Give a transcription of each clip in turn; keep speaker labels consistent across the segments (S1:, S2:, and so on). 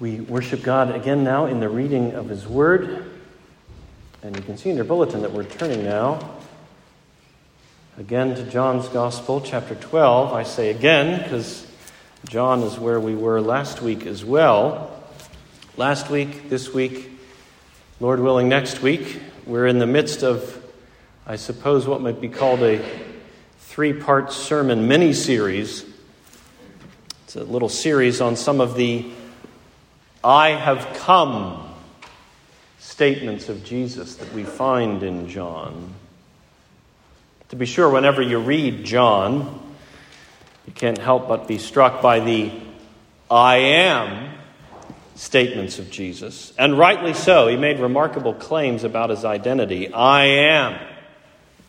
S1: We worship God again now in the reading of His Word. And you can see in your bulletin that we're turning now again to John's Gospel, chapter 12. I say again because John is where we were last week as well. Last week, this week, Lord willing, next week, we're in the midst of, I suppose, what might be called a three part sermon mini series. It's a little series on some of the I have come statements of Jesus that we find in John. To be sure, whenever you read John, you can't help but be struck by the I am statements of Jesus. And rightly so. He made remarkable claims about his identity. I am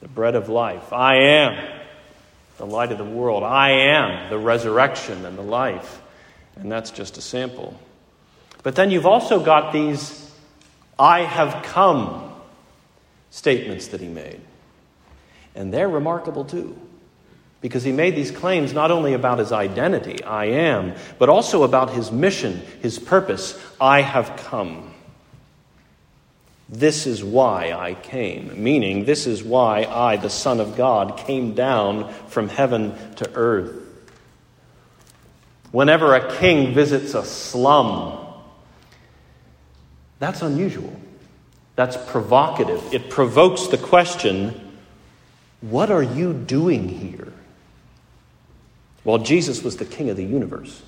S1: the bread of life. I am the light of the world. I am the resurrection and the life. And that's just a sample. But then you've also got these I have come statements that he made. And they're remarkable too. Because he made these claims not only about his identity, I am, but also about his mission, his purpose, I have come. This is why I came, meaning, this is why I, the Son of God, came down from heaven to earth. Whenever a king visits a slum, that's unusual. That's provocative. It provokes the question what are you doing here? Well, Jesus was the king of the universe.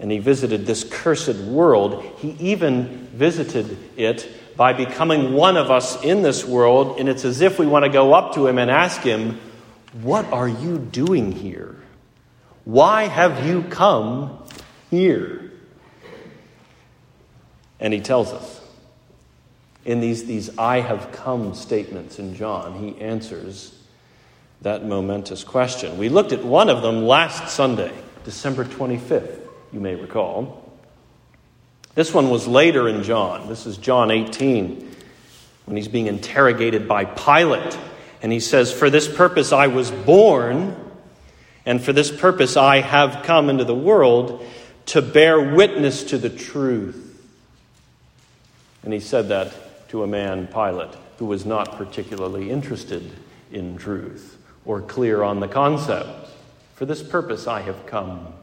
S1: And he visited this cursed world. He even visited it by becoming one of us in this world. And it's as if we want to go up to him and ask him, What are you doing here? Why have you come here? And he tells us in these, these I have come statements in John, he answers that momentous question. We looked at one of them last Sunday, December 25th, you may recall. This one was later in John. This is John 18, when he's being interrogated by Pilate. And he says, For this purpose I was born, and for this purpose I have come into the world to bear witness to the truth. And he said that to a man, Pilate, who was not particularly interested in truth or clear on the concept. For this purpose I have come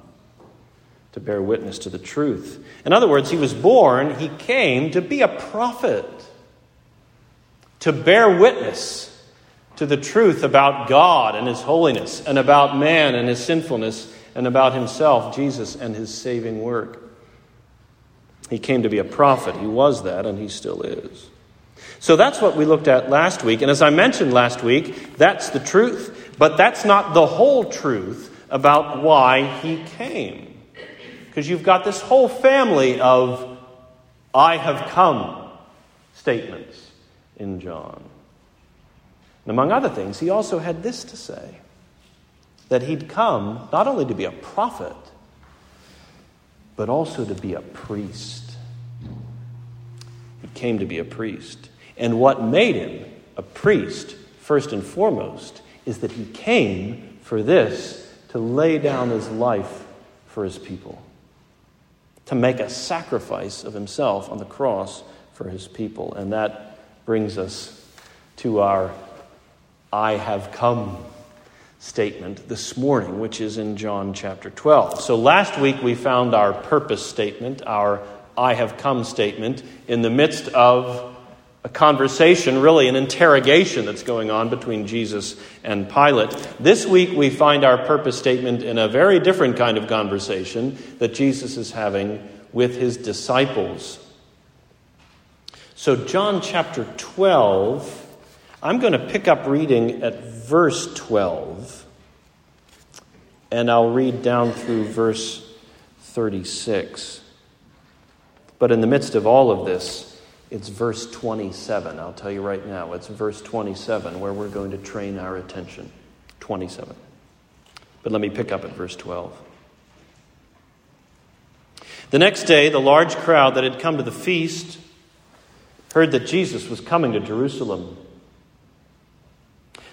S1: to bear witness to the truth. In other words, he was born, he came to be a prophet, to bear witness to the truth about God and his holiness, and about man and his sinfulness, and about himself, Jesus, and his saving work. He came to be a prophet. He was that, and he still is. So that's what we looked at last week. And as I mentioned last week, that's the truth. But that's not the whole truth about why he came. Because you've got this whole family of I have come statements in John. And among other things, he also had this to say that he'd come not only to be a prophet, but also to be a priest. He came to be a priest. And what made him a priest, first and foremost, is that he came for this to lay down his life for his people, to make a sacrifice of himself on the cross for his people. And that brings us to our I have come statement this morning, which is in John chapter 12. So last week we found our purpose statement, our I have come statement, in the midst of a conversation, really an interrogation that's going on between Jesus and Pilate. This week we find our purpose statement in a very different kind of conversation that Jesus is having with his disciples. So, John chapter 12, I'm going to pick up reading at verse 12, and I'll read down through verse 36. But in the midst of all of this, it's verse 27. I'll tell you right now, it's verse 27 where we're going to train our attention. 27. But let me pick up at verse 12. The next day, the large crowd that had come to the feast heard that Jesus was coming to Jerusalem.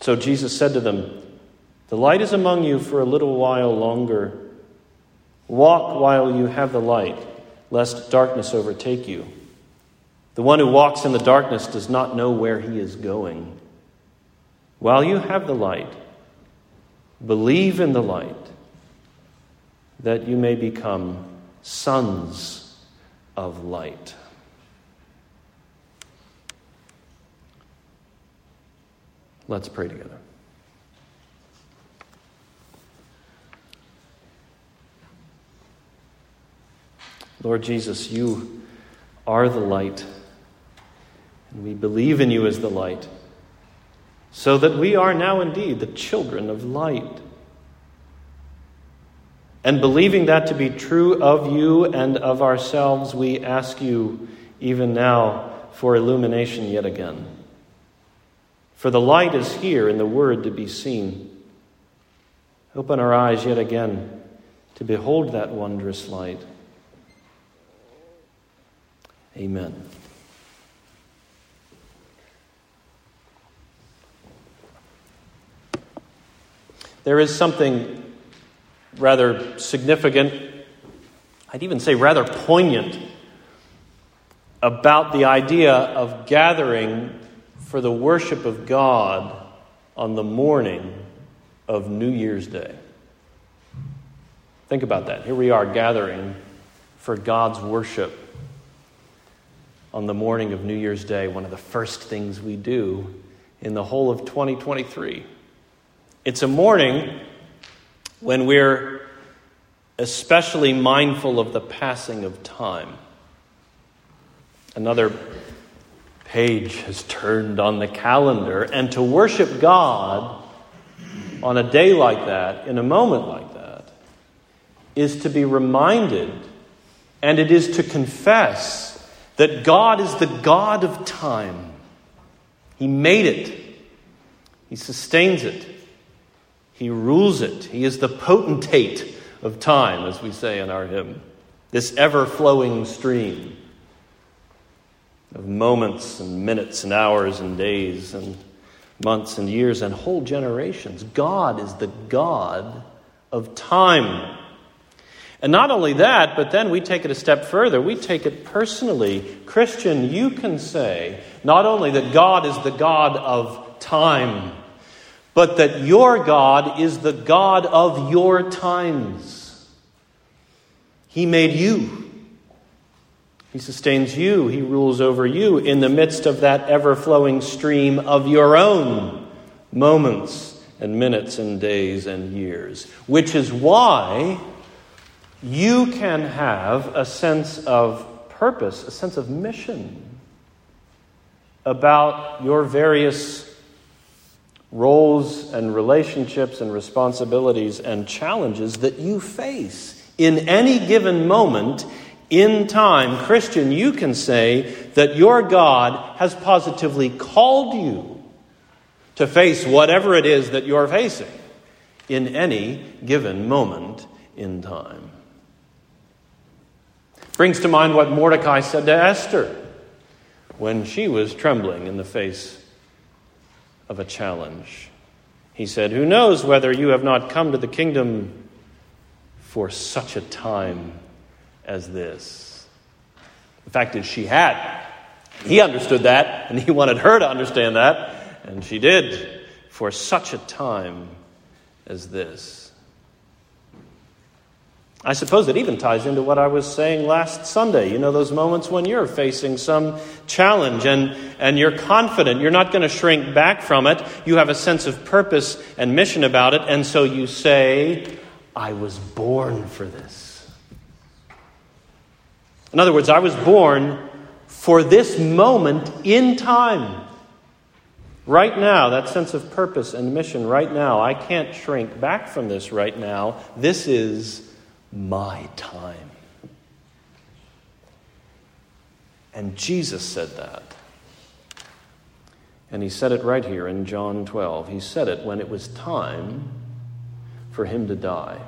S1: So Jesus said to them, The light is among you for a little while longer. Walk while you have the light, lest darkness overtake you. The one who walks in the darkness does not know where he is going. While you have the light, believe in the light, that you may become sons of light. Let's pray together. Lord Jesus, you are the light, and we believe in you as the light, so that we are now indeed the children of light. And believing that to be true of you and of ourselves, we ask you even now for illumination yet again. For the light is here in the Word to be seen. Open our eyes yet again to behold that wondrous light. Amen. There is something rather significant, I'd even say rather poignant, about the idea of gathering for the worship of God on the morning of New Year's Day. Think about that. Here we are gathering for God's worship on the morning of New Year's Day, one of the first things we do in the whole of 2023. It's a morning when we're especially mindful of the passing of time. Another page has turned on the calendar, and to worship God on a day like that, in a moment like that, is to be reminded and it is to confess that God is the God of time. He made it, He sustains it, He rules it. He is the potentate of time, as we say in our hymn, this ever flowing stream of moments and minutes and hours and days and months and years and whole generations. God is the God of time. And not only that, but then we take it a step further. We take it personally. Christian, you can say not only that God is the God of time, but that your God is the God of your times. He made you. He sustains you. He rules over you in the midst of that ever flowing stream of your own moments and minutes and days and years. Which is why you can have a sense of purpose, a sense of mission about your various roles and relationships and responsibilities and challenges that you face in any given moment in time, Christian, you can say that your God has positively called you to face whatever it is that you're facing in any given moment in time. Brings to mind what Mordecai said to Esther when she was trembling in the face of a challenge. He said, Who knows whether you have not come to the kingdom for such a time as this. The fact is, she had. He understood that, and he wanted her to understand that, and she did for such a time as this. I suppose it even ties into what I was saying last Sunday. You know, those moments when you're facing some challenge and, and you're confident, you're not going to shrink back from it. You have a sense of purpose and mission about it, and so you say, I was born for this. In other words, I was born for this moment in time. Right now, that sense of purpose and mission, right now, I can't shrink back from this right now. This is my time. And Jesus said that. And he said it right here in John 12. He said it when it was time for him to die.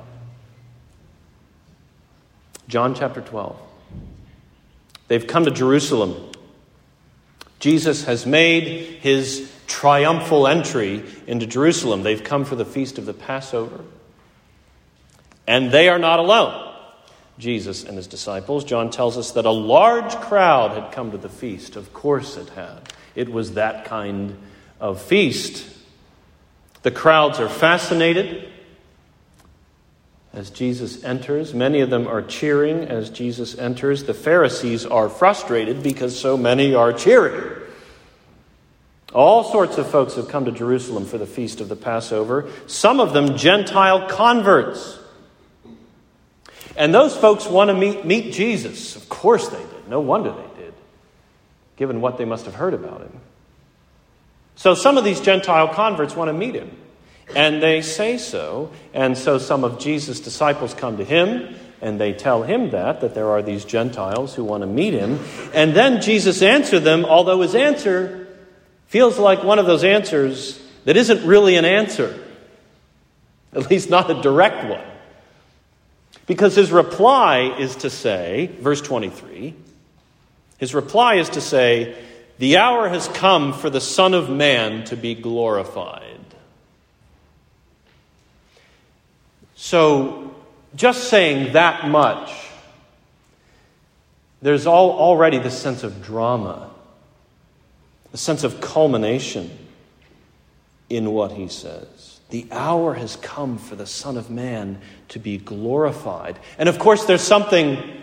S1: John chapter 12. They've come to Jerusalem. Jesus has made his triumphal entry into Jerusalem. They've come for the feast of the Passover. And they are not alone. Jesus and his disciples. John tells us that a large crowd had come to the feast. Of course it had. It was that kind of feast. The crowds are fascinated as Jesus enters. Many of them are cheering as Jesus enters. The Pharisees are frustrated because so many are cheering. All sorts of folks have come to Jerusalem for the feast of the Passover, some of them Gentile converts. And those folks want to meet, meet Jesus. Of course they did. No wonder they did, given what they must have heard about him. So some of these Gentile converts want to meet him. And they say so. And so some of Jesus' disciples come to him and they tell him that, that there are these Gentiles who want to meet him. And then Jesus answered them, although his answer feels like one of those answers that isn't really an answer, at least not a direct one. Because his reply is to say, verse 23, his reply is to say, The hour has come for the Son of Man to be glorified. So, just saying that much, there's all, already this sense of drama, a sense of culmination in what he says. The hour has come for the Son of Man to be glorified. And of course, there's something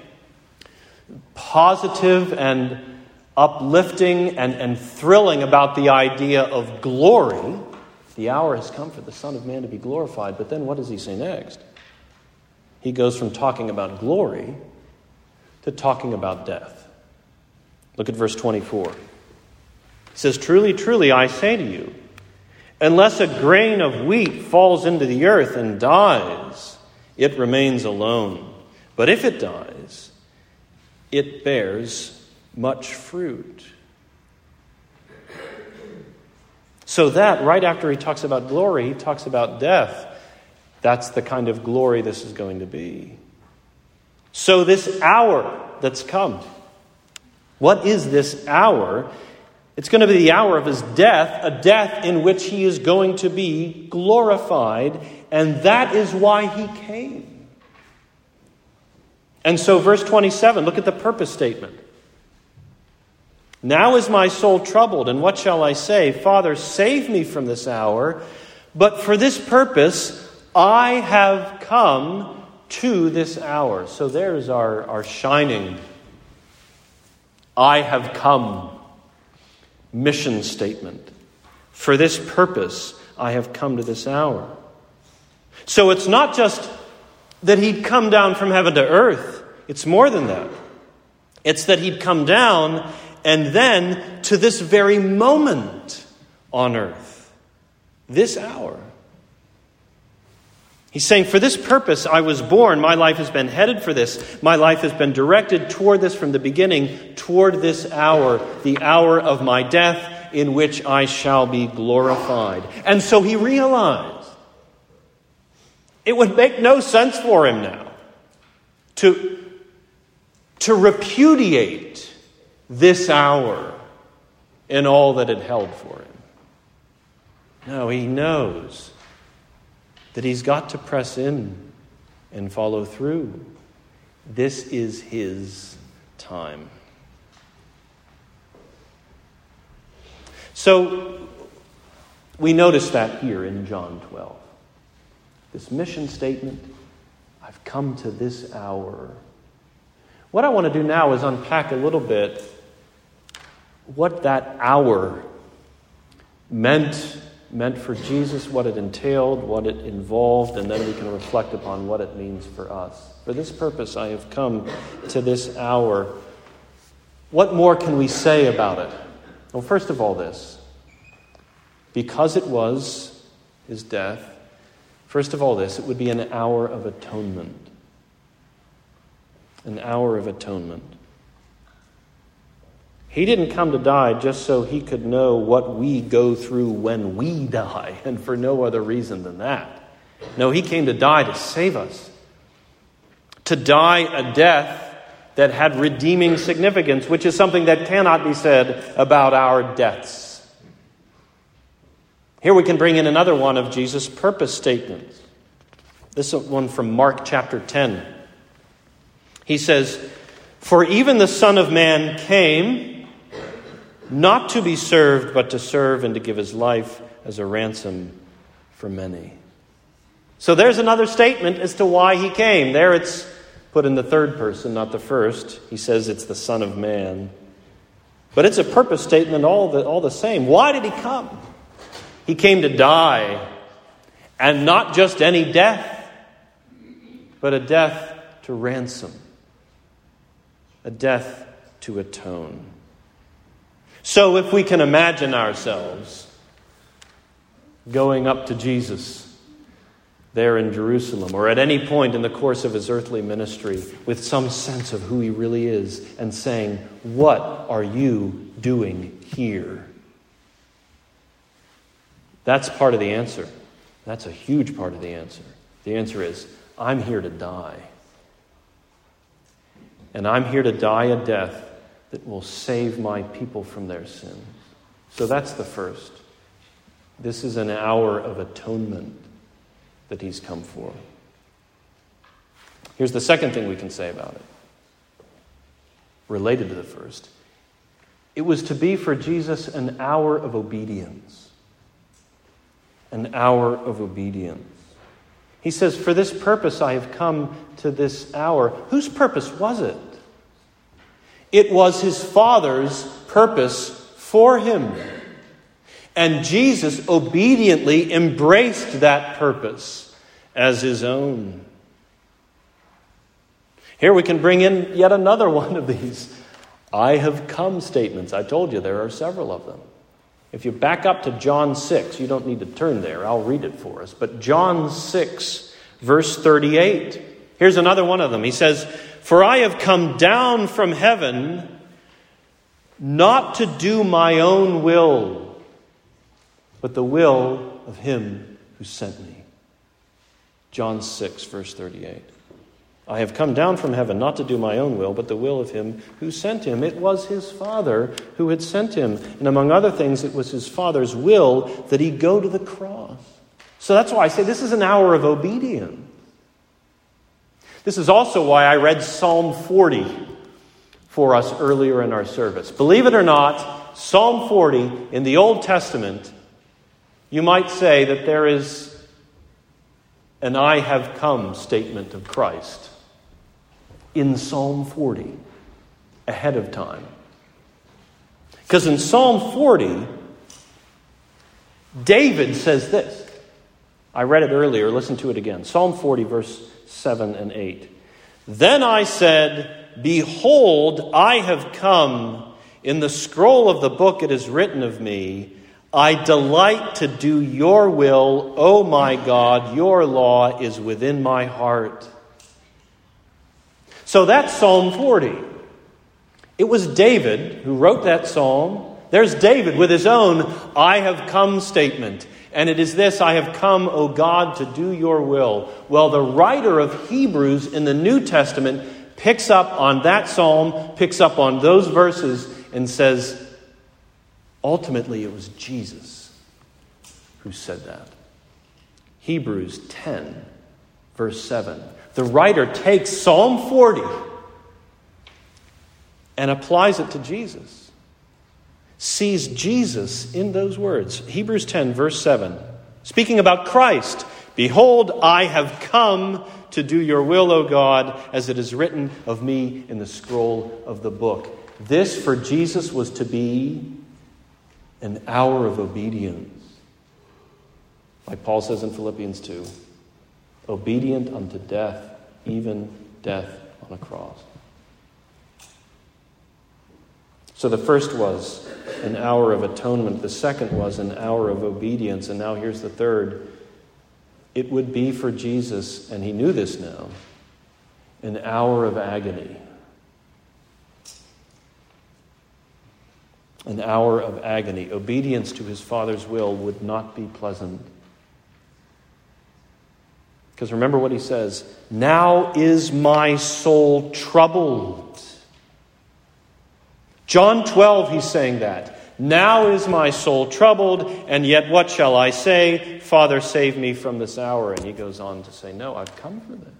S1: positive and uplifting and, and thrilling about the idea of glory the hour has come for the Son of Man to be glorified. But then what does he say next? He goes from talking about glory to talking about death. Look at verse 24. He says, Truly, truly, I say to you, unless a grain of wheat falls into the earth and dies, it remains alone. But if it dies, it bears much fruit. So, that right after he talks about glory, he talks about death. That's the kind of glory this is going to be. So, this hour that's come, what is this hour? It's going to be the hour of his death, a death in which he is going to be glorified, and that is why he came. And so, verse 27, look at the purpose statement. Now is my soul troubled, and what shall I say? Father, save me from this hour. But for this purpose, I have come to this hour. So there's our, our shining. I have come mission statement. For this purpose, I have come to this hour. So it's not just that he'd come down from heaven to earth, it's more than that. It's that he'd come down and then to this very moment on earth, this hour. He's saying, For this purpose I was born. My life has been headed for this. My life has been directed toward this from the beginning, toward this hour, the hour of my death, in which I shall be glorified. And so he realized it would make no sense for him now to, to repudiate this hour and all that it held for him. No, he knows that he's got to press in and follow through. This is his time. So we notice that here in John 12. This mission statement I've come to this hour. What I want to do now is unpack a little bit what that hour meant meant for Jesus, what it entailed, what it involved, and then we can reflect upon what it means for us. For this purpose, I have come to this hour. What more can we say about it? Well, first of all, this because it was his death, first of all, this, it would be an hour of atonement. An hour of atonement. He didn't come to die just so he could know what we go through when we die, and for no other reason than that. No, he came to die to save us, to die a death that had redeeming significance, which is something that cannot be said about our deaths. Here we can bring in another one of Jesus' purpose statements. This one from Mark chapter 10. He says, For even the Son of Man came not to be served, but to serve and to give his life as a ransom for many. So there's another statement as to why he came. There it's put in the third person, not the first. He says it's the Son of Man. But it's a purpose statement all the, all the same. Why did he come? He came to die, and not just any death, but a death to ransom, a death to atone. So, if we can imagine ourselves going up to Jesus there in Jerusalem, or at any point in the course of his earthly ministry, with some sense of who he really is, and saying, What are you doing here? That's part of the answer. That's a huge part of the answer. The answer is, I'm here to die. And I'm here to die a death that will save my people from their sins. So that's the first. This is an hour of atonement that he's come for. Here's the second thing we can say about it, related to the first. It was to be for Jesus an hour of obedience. An hour of obedience. He says, For this purpose I have come to this hour. Whose purpose was it? It was his Father's purpose for him. And Jesus obediently embraced that purpose as his own. Here we can bring in yet another one of these I have come statements. I told you there are several of them. If you back up to John 6, you don't need to turn there, I'll read it for us. But John 6, verse 38, here's another one of them. He says, for I have come down from heaven not to do my own will, but the will of him who sent me. John 6, verse 38. I have come down from heaven not to do my own will, but the will of him who sent him. It was his Father who had sent him. And among other things, it was his Father's will that he go to the cross. So that's why I say this is an hour of obedience. This is also why I read Psalm 40 for us earlier in our service. Believe it or not, Psalm 40 in the Old Testament, you might say that there is an I have come statement of Christ in Psalm 40 ahead of time. Because in Psalm 40, David says this. I read it earlier, listen to it again. Psalm 40, verse 7 and 8. Then I said, Behold, I have come. In the scroll of the book it is written of me, I delight to do your will, O my God, your law is within my heart. So that's Psalm 40. It was David who wrote that psalm. There's David with his own I have come statement. And it is this I have come, O God, to do your will. Well, the writer of Hebrews in the New Testament picks up on that psalm, picks up on those verses, and says, ultimately, it was Jesus who said that. Hebrews 10, verse 7 the writer takes Psalm 40 and applies it to Jesus. Sees Jesus in those words. Hebrews 10, verse 7. Speaking about Christ, Behold, I have come to do your will, O God, as it is written of me in the scroll of the book. This for Jesus was to be an hour of obedience. Like Paul says in Philippians 2 obedient unto death, even death on a cross. So the first was an hour of atonement, the second was an hour of obedience, and now here's the third. It would be for Jesus, and he knew this now, an hour of agony. An hour of agony. Obedience to his Father's will would not be pleasant. Because remember what he says Now is my soul troubled. John 12, he's saying that. Now is my soul troubled, and yet what shall I say? Father, save me from this hour. And he goes on to say, No, I've come for this.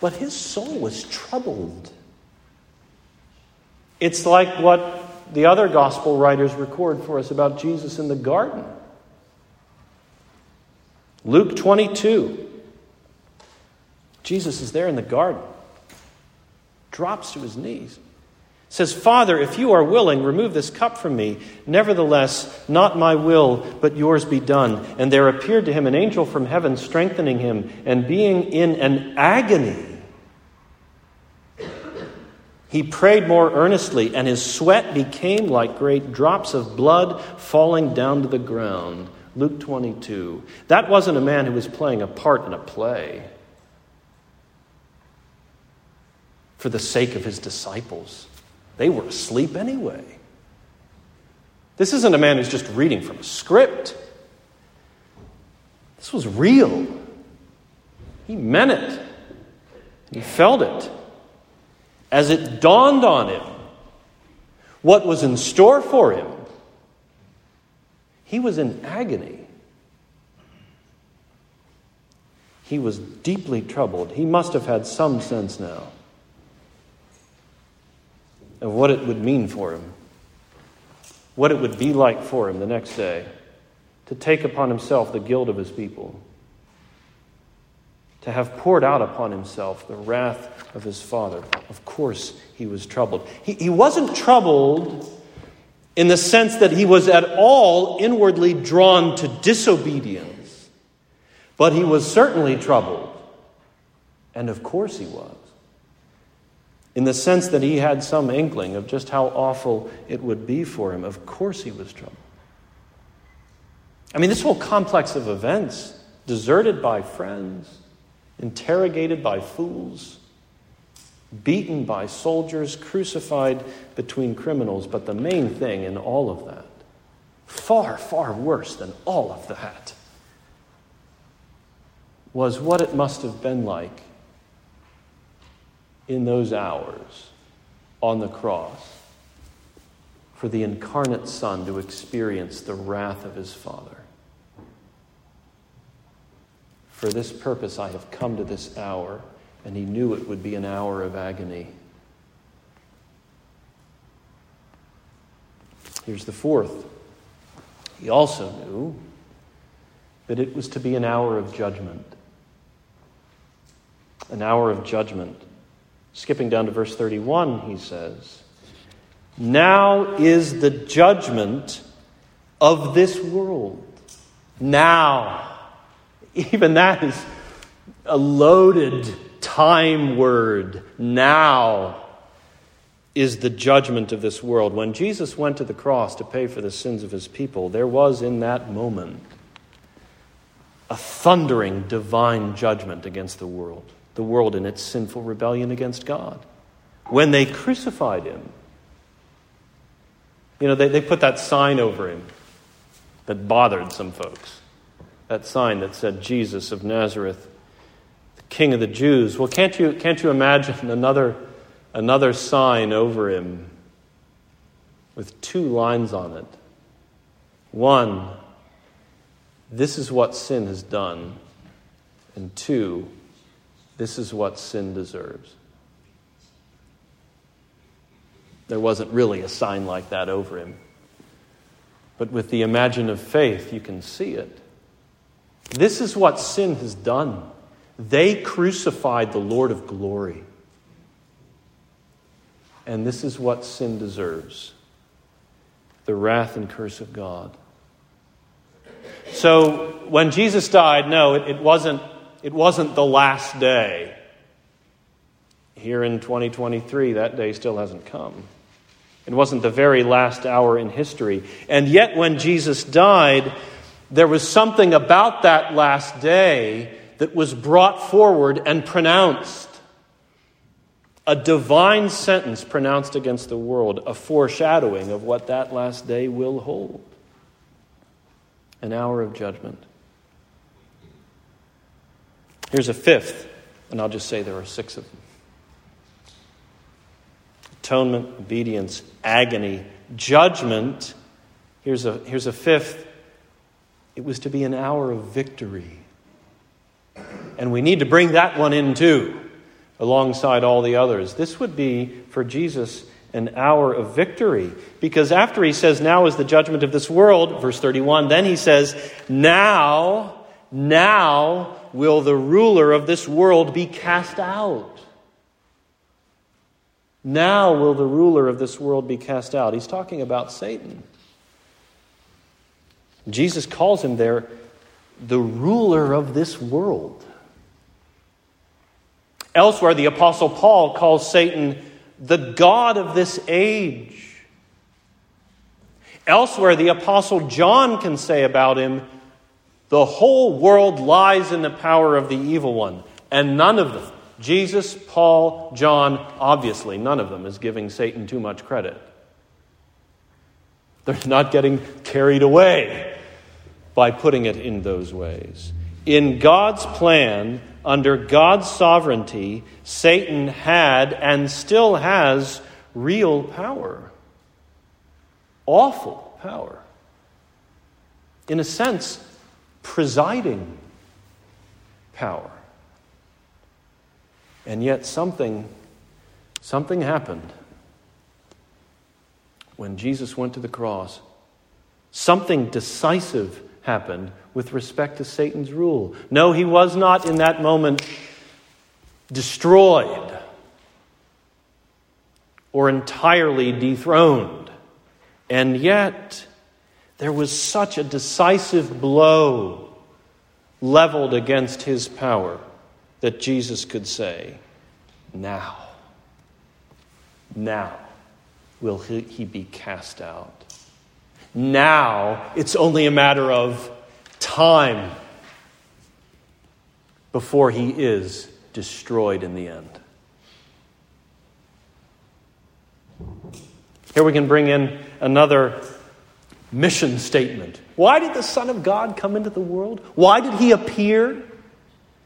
S1: But his soul was troubled. It's like what the other gospel writers record for us about Jesus in the garden. Luke 22. Jesus is there in the garden, drops to his knees, says, Father, if you are willing, remove this cup from me. Nevertheless, not my will, but yours be done. And there appeared to him an angel from heaven, strengthening him, and being in an agony. He prayed more earnestly, and his sweat became like great drops of blood falling down to the ground. Luke 22. That wasn't a man who was playing a part in a play. for the sake of his disciples. They were asleep anyway. This isn't a man who's just reading from a script. This was real. He meant it. He felt it. As it dawned on him what was in store for him, he was in agony. He was deeply troubled. He must have had some sense now of what it would mean for him, what it would be like for him the next day to take upon himself the guilt of his people, to have poured out upon himself the wrath of his father. Of course, he was troubled. He, he wasn't troubled in the sense that he was at all inwardly drawn to disobedience, but he was certainly troubled. And of course, he was in the sense that he had some inkling of just how awful it would be for him. Of course, he was troubled. I mean, this whole complex of events deserted by friends, interrogated by fools, beaten by soldiers, crucified between criminals. But the main thing in all of that, far, far worse than all of that, was what it must have been like in those hours on the cross for the incarnate Son to experience the wrath of his Father. For this purpose I have come to this hour, and he knew it would be an hour of agony. Here's the fourth. He also knew that it was to be an hour of judgment. An hour of judgment. Skipping down to verse 31, he says, Now is the judgment of this world. Now. Even that is a loaded time word. Now is the judgment of this world. When Jesus went to the cross to pay for the sins of his people, there was in that moment a thundering divine judgment against the world, the world in its sinful rebellion against God. When they crucified him, you know, they, they put that sign over him that bothered some folks. That sign that said, Jesus of Nazareth, the King of the Jews. Well, can't you, can't you imagine another another sign over him with two lines on it. One, this is what sin has done. And two, this is what sin deserves. There wasn't really a sign like that over him. But with the imagine of faith, you can see it. This is what sin has done. They crucified the Lord of glory. And this is what sin deserves the wrath and curse of God. So when Jesus died, no, it, it, wasn't, it wasn't the last day. Here in 2023, that day still hasn't come. It wasn't the very last hour in history. And yet, when Jesus died, there was something about that last day that was brought forward and pronounced a divine sentence pronounced against the world, a foreshadowing of what that last day will hold an hour of judgment. Here's a fifth, and I'll just say there are six of them atonement, obedience, agony, judgment. Here's a, here's a fifth. It was to be an hour of victory. And we need to bring that one in too alongside all the others. This would be for Jesus an hour of victory. Because after he says, Now is the judgment of this world, verse 31, then he says, Now, now will the ruler of this world be cast out. Now will the ruler of this world be cast out. He's talking about Satan. Jesus calls him there the ruler of this world. Elsewhere, the Apostle Paul calls Satan the God of this age. Elsewhere, the Apostle John can say about him, the whole world lies in the power of the evil one, and none of them, Jesus, Paul, John, obviously, none of them is giving Satan too much credit. They're not getting carried away by putting it in those ways. In God's plan, under God's sovereignty, Satan had and still has real power. Awful power. In a sense, presiding power. And yet something something happened when Jesus went to the cross. Something decisive happened with respect to Satan's rule. No, he was not in that moment destroyed or entirely dethroned. And yet, there was such a decisive blow leveled against his power that Jesus could say, Now, now will he be cast out. Now it's only a matter of time before he is destroyed in the end. Here we can bring in another mission statement. Why did the Son of God come into the world? Why did he appear?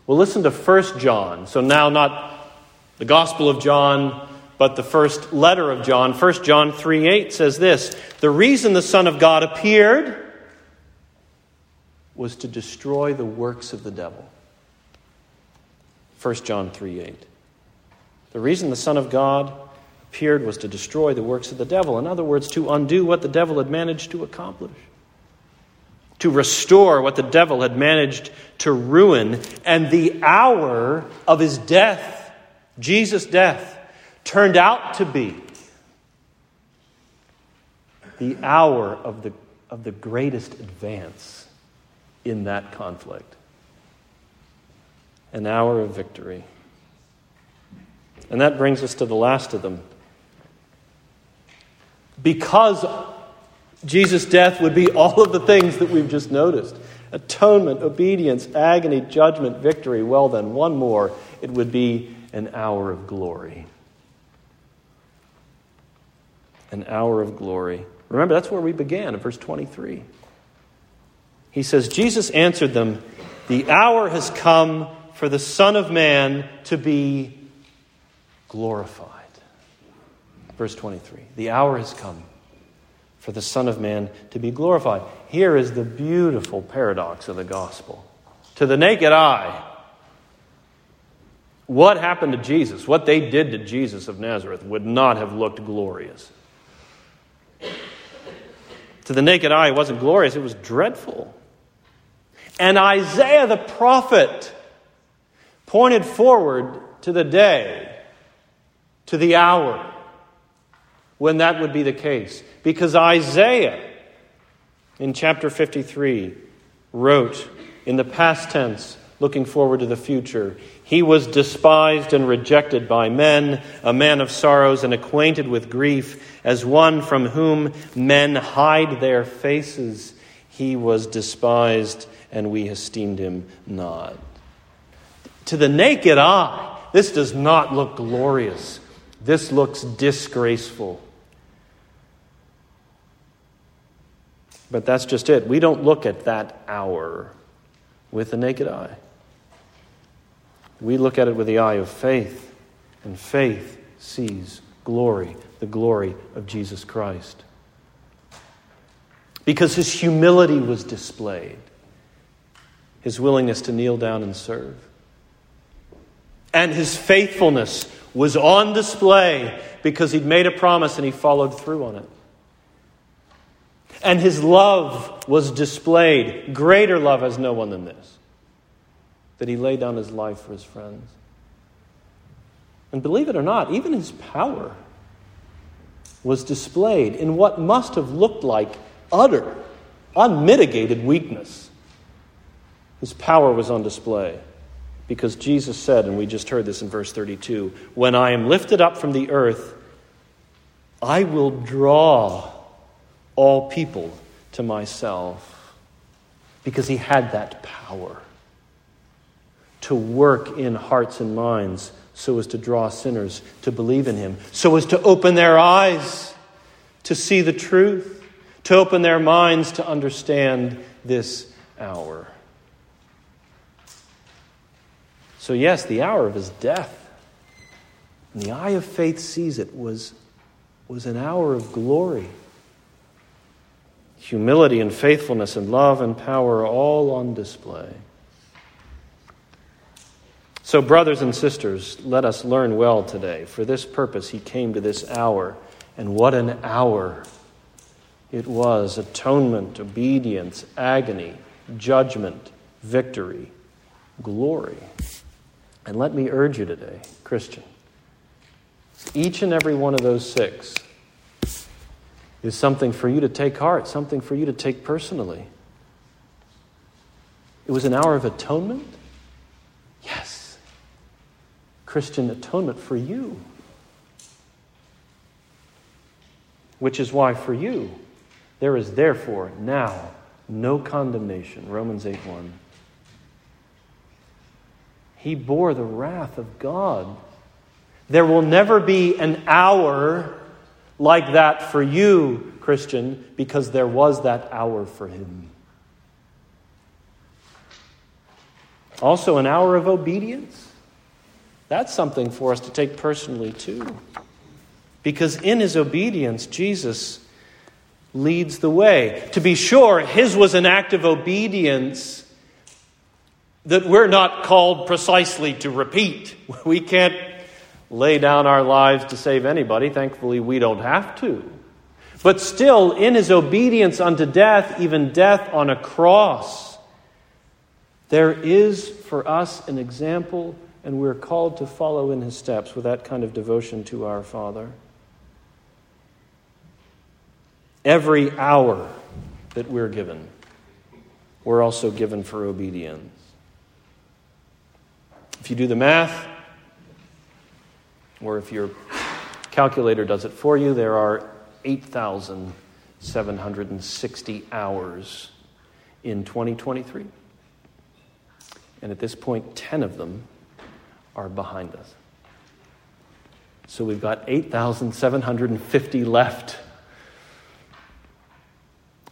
S1: Well, listen to 1 John. So now, not the Gospel of John, but the first letter of John. 1 John 3 8 says this The reason the Son of God appeared was to destroy the works of the devil. 1 John 3 8. The reason the Son of God appeared was to destroy the works of the devil. In other words, to undo what the devil had managed to accomplish to restore what the devil had managed to ruin. And the hour of his death, Jesus' death, turned out to be the hour of the, of the greatest advance in that conflict. An hour of victory. And that brings us to the last of them. Because Jesus' death would be all of the things that we've just noticed atonement, obedience, agony, judgment, victory. Well, then, one more. It would be an hour of glory. An hour of glory. Remember, that's where we began in verse 23. He says, Jesus answered them, The hour has come for the Son of Man to be glorified. Verse 23. The hour has come for the Son of Man to be glorified. Here is the beautiful paradox of the gospel. To the naked eye, what happened to Jesus, what they did to Jesus of Nazareth, would not have looked glorious. To the naked eye, it wasn't glorious, it was dreadful. And Isaiah the prophet pointed forward to the day, to the hour when that would be the case. Because Isaiah, in chapter 53, wrote in the past tense, looking forward to the future, He was despised and rejected by men, a man of sorrows and acquainted with grief, as one from whom men hide their faces. He was despised, and we esteemed him not. To the naked eye, this does not look glorious. This looks disgraceful. But that's just it. We don't look at that hour with the naked eye. We look at it with the eye of faith, and faith sees glory, the glory of Jesus Christ. Because his humility was displayed, his willingness to kneel down and serve. And his faithfulness was on display because he'd made a promise and he followed through on it. And his love was displayed. Greater love has no one than this that he laid down his life for his friends. And believe it or not, even his power was displayed in what must have looked like utter, unmitigated weakness. His power was on display because Jesus said, and we just heard this in verse 32 When I am lifted up from the earth, I will draw all people to myself because he had that power to work in hearts and minds so as to draw sinners to believe in him, so as to open their eyes to see the truth, to open their minds to understand this hour. So, yes, the hour of his death, and the eye of faith sees it, was, was an hour of glory humility and faithfulness and love and power all on display. So, brothers and sisters, let us learn well today. For this purpose, he came to this hour. And what an hour it was atonement, obedience, agony, judgment, victory, glory. And let me urge you today, Christian, each and every one of those six is something for you to take heart, something for you to take personally. It was an hour of atonement? Yes. Christian atonement for you. Which is why for you, there is therefore now no condemnation. Romans 8 1. He bore the wrath of God. There will never be an hour like that for you, Christian, because there was that hour for him. Also, an hour of obedience. That's something for us to take personally, too. Because in his obedience, Jesus leads the way. To be sure, his was an act of obedience that we're not called precisely to repeat. We can't lay down our lives to save anybody. Thankfully, we don't have to. But still, in his obedience unto death, even death on a cross, there is for us an example, and we're called to follow in his steps with that kind of devotion to our Father. Every hour that we're given, we're also given for obedience. If you do the math, or if your calculator does it for you, there are 8,760 hours in 2023. And at this point, 10 of them are behind us. So we've got 8,750 left.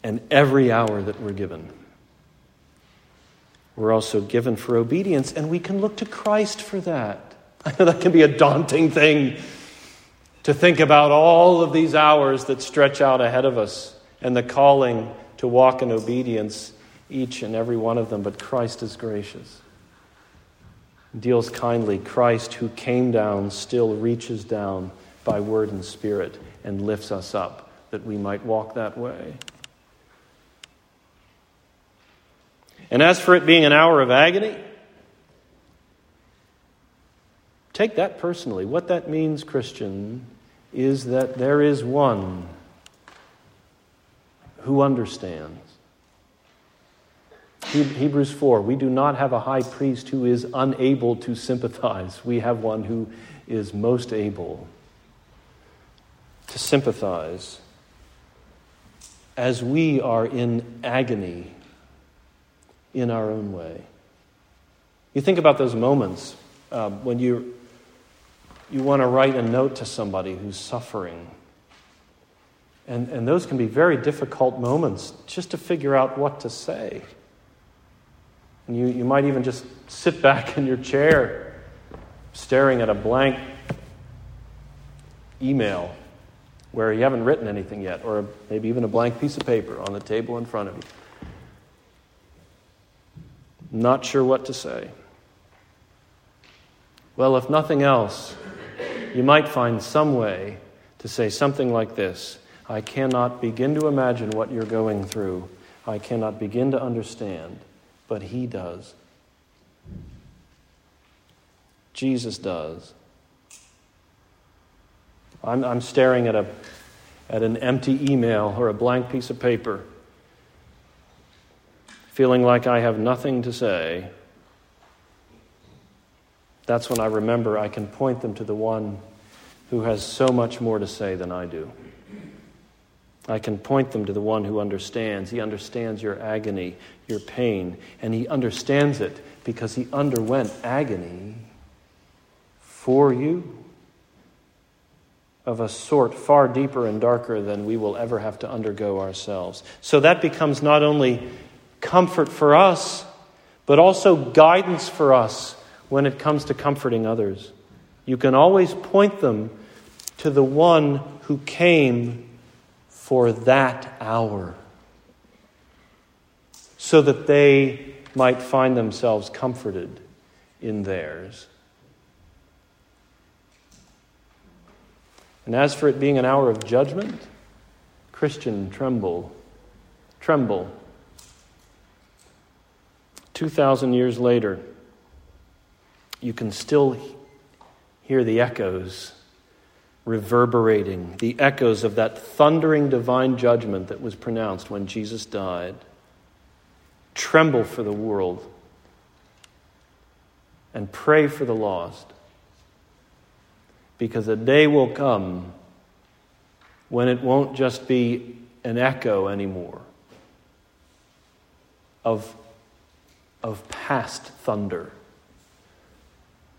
S1: And every hour that we're given we're also given for obedience, and we can look to Christ for that. I know that can be a daunting thing to think about all of these hours that stretch out ahead of us and the calling to walk in obedience, each and every one of them, but Christ is gracious. Deals kindly. Christ, who came down, still reaches down by word and spirit and lifts us up that we might walk that way. And as for it being an hour of agony, take that personally. What that means, Christian, is that there is one who understands. Hebrews 4 we do not have a high priest who is unable to sympathize. We have one who is most able to sympathize as we are in agony in our own way. You think about those moments uh, when you, you want to write a note to somebody who's suffering. And, and those can be very difficult moments just to figure out what to say. And you, you might even just sit back in your chair staring at a blank email where you haven't written anything yet, or maybe even a blank piece of paper on the table in front of you. Not sure what to say. Well, if nothing else, you might find some way to say something like this I cannot begin to imagine what you're going through. I cannot begin to understand, but He does. Jesus does. I'm, I'm staring at, a, at an empty email or a blank piece of paper feeling like I have nothing to say, that's when I remember I can point them to the one who has so much more to say than I do. I can point them to the one who understands. He understands your agony, your pain, and he understands it because he underwent agony for you of a sort far deeper and darker than we will ever have to undergo ourselves. So that becomes not only comfort for us, but also guidance for us when it comes to comforting others. You can always point them to the one who came for that hour so that they might find themselves comforted in theirs. And as for it being an hour of judgment, Christian, tremble. Tremble 2,000 years later, you can still hear the echoes reverberating, the echoes of that thundering divine judgment that was pronounced when Jesus died. Tremble for the world and pray for the lost. Because a day will come when it won't just be an echo anymore of of past thunder,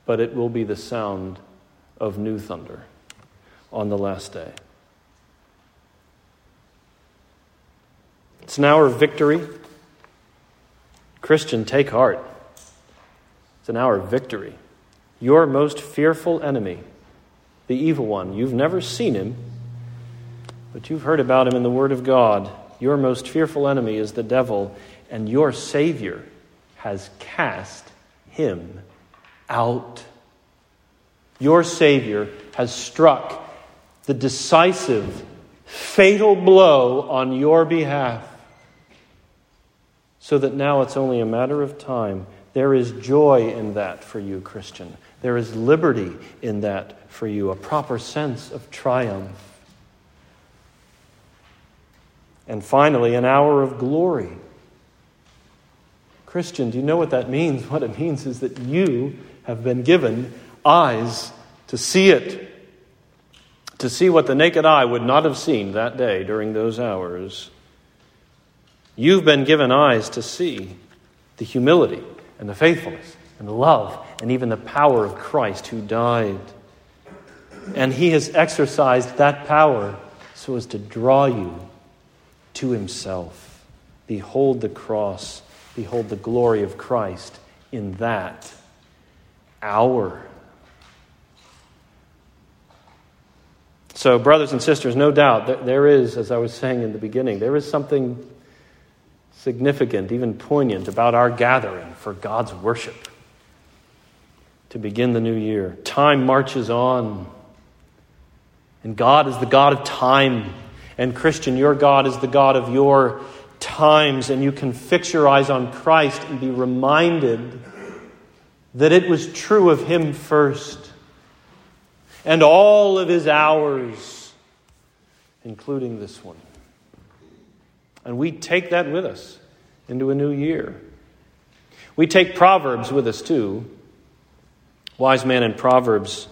S1: but it will be the sound of new thunder on the last day. It's an hour of victory. Christian, take heart. It's an hour of victory. Your most fearful enemy, the evil one, you've never seen him, but you've heard about him in the Word of God. Your most fearful enemy is the devil, and your Savior has cast him out. Your Savior has struck the decisive, fatal blow on your behalf, so that now it's only a matter of time there is joy in that for you, Christian. There is liberty in that for you, a proper sense of triumph. And finally, an hour of glory. Christian, do you know what that means? What it means is that you have been given eyes to see it, to see what the naked eye would not have seen that day during those hours. You've been given eyes to see the humility and the faithfulness and the love and even the power of Christ who died. And he has exercised that power so as to draw you to himself. Behold the cross, behold the glory of Christ in that hour. So, brothers and sisters, no doubt there is, as I was saying in the beginning, there is something significant, even poignant, about our gathering for God's worship to begin the new year. Time marches on, and God is the God of time. And Christian, your God is the God of your times, and you can fix your eyes on Christ and be reminded that it was true of Him first, and all of His hours, including this one. And we take that with us into a new year. We take Proverbs with us too. Wise man in Proverbs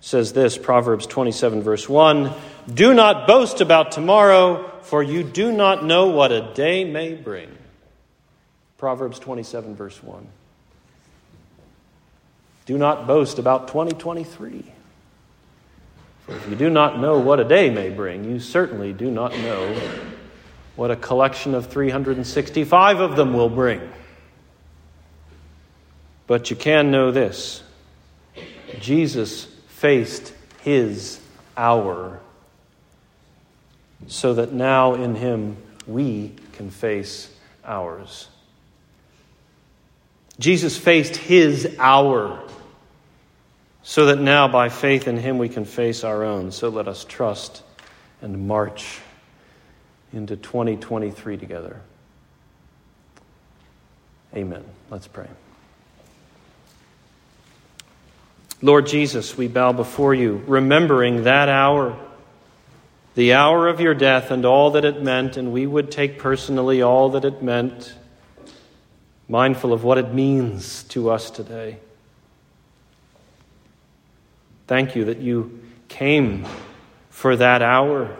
S1: says this Proverbs 27, verse 1 Do not boast about tomorrow, for you do not know what a day may bring. Proverbs 27, verse 1. Do not boast about 2023. For if you do not know what a day may bring, you certainly do not know what a collection of 365 of them will bring. But you can know this Jesus faced his hour so that now in him we can face ours. Jesus faced his hour so that now by faith in him we can face our own. So let us trust and march into 2023 together. Amen. Let's pray. Lord Jesus, we bow before you, remembering that hour, the hour of your death and all that it meant, and we would take personally all that it meant, mindful of what it means to us today. Thank you that you came for that hour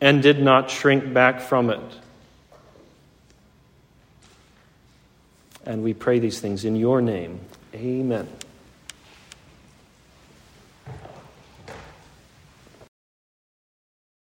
S1: and did not shrink back from it. And we pray these things in your name. Amen.